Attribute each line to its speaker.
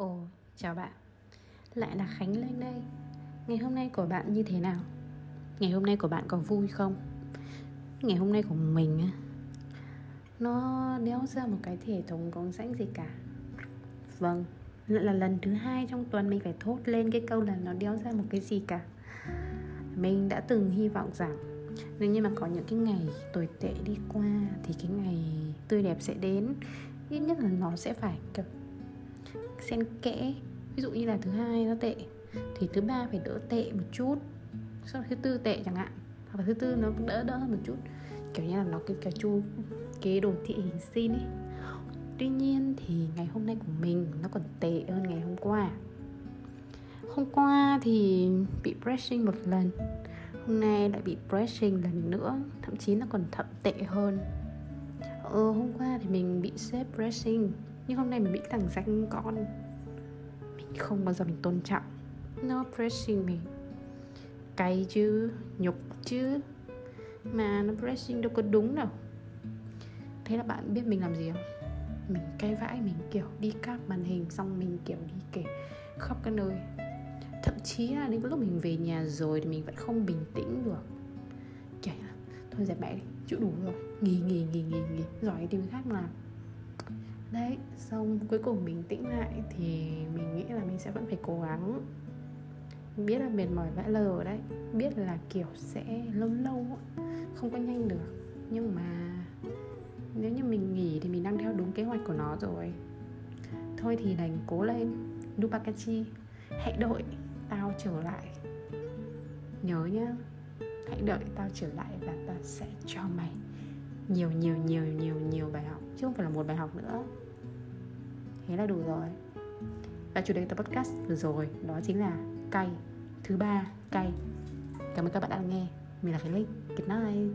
Speaker 1: Ồ, chào bạn. Lại là Khánh lên đây. Ngày hôm nay của bạn như thế nào? Ngày hôm nay của bạn có vui không? Ngày hôm nay của mình Nó đéo ra một cái thể thống có danh gì cả. Vâng Lại là lần thứ hai trong tuần mình phải thốt lên cái câu là nó đéo ra một cái gì cả. Mình đã từng hy vọng rằng nếu như mà có những cái ngày tồi tệ đi qua Thì cái ngày tươi đẹp sẽ đến. Ít nhất là nó sẽ phải kiểu xen kẽ. Ví dụ như là thứ hai nó tệ thì thứ ba phải đỡ tệ một chút. Sau thứ tư tệ chẳng hạn hoặc là thứ tư nó đỡ đỡ hơn một chút. Kiểu như là nó cái cà chu cái đồ thị hình sin ấy. Tuy nhiên thì ngày hôm nay của mình nó còn tệ hơn ngày hôm qua. Hôm qua thì bị pressing một lần hôm nay lại bị pressing lần nữa thậm chí nó còn thậm tệ hơn. Ờ, hôm qua thì mình bị sếp pressing nhưng hôm nay mình bị thằng danh con. Mình không bao giờ mình tôn trọng. Nó pressing mình. Cay chứ, nhục chứ. Mà nó pressing đâu có đúng đâu. Thế là bạn biết mình làm gì không? Mình cay vãi, mình kiểu đi các màn hình, xong mình kiểu đi kể khóc cái nơi. Thậm chí là đến lúc mình về nhà rồi thì mình vẫn không bình tĩnh được. Kiểu là, thôi dẹp mẹ đi, chịu đủ rồi. Nghỉ nghỉ nghỉ nghỉ nghỉ. Giỏi tìm khác mà đấy, xong cuối cùng mình tĩnh lại thì mình nghĩ là mình sẽ vẫn phải cố gắng. Biết là mệt mỏi vãi lờ rồi đấy, biết là, kiểu, sẽ lâu lâu không có nhanh được. Nhưng mà nếu như mình nghỉ thì mình đang theo đúng kế hoạch của nó rồi. Thôi thì đành cố lên Nupakachi hãy đợi tao trở lại. Nhớ nhá, hãy đợi tao trở lại và tao sẽ cho mày nhiều nhiều nhiều nhiều nhiều bài học. Chứ không phải là một bài học nữa. Thế là đủ rồi. Và chủ đề tập podcast vừa rồi đó chính là cay. Thứ ba, cay. Cảm ơn các bạn đã nghe. Mình là Khánh Linh. Good night.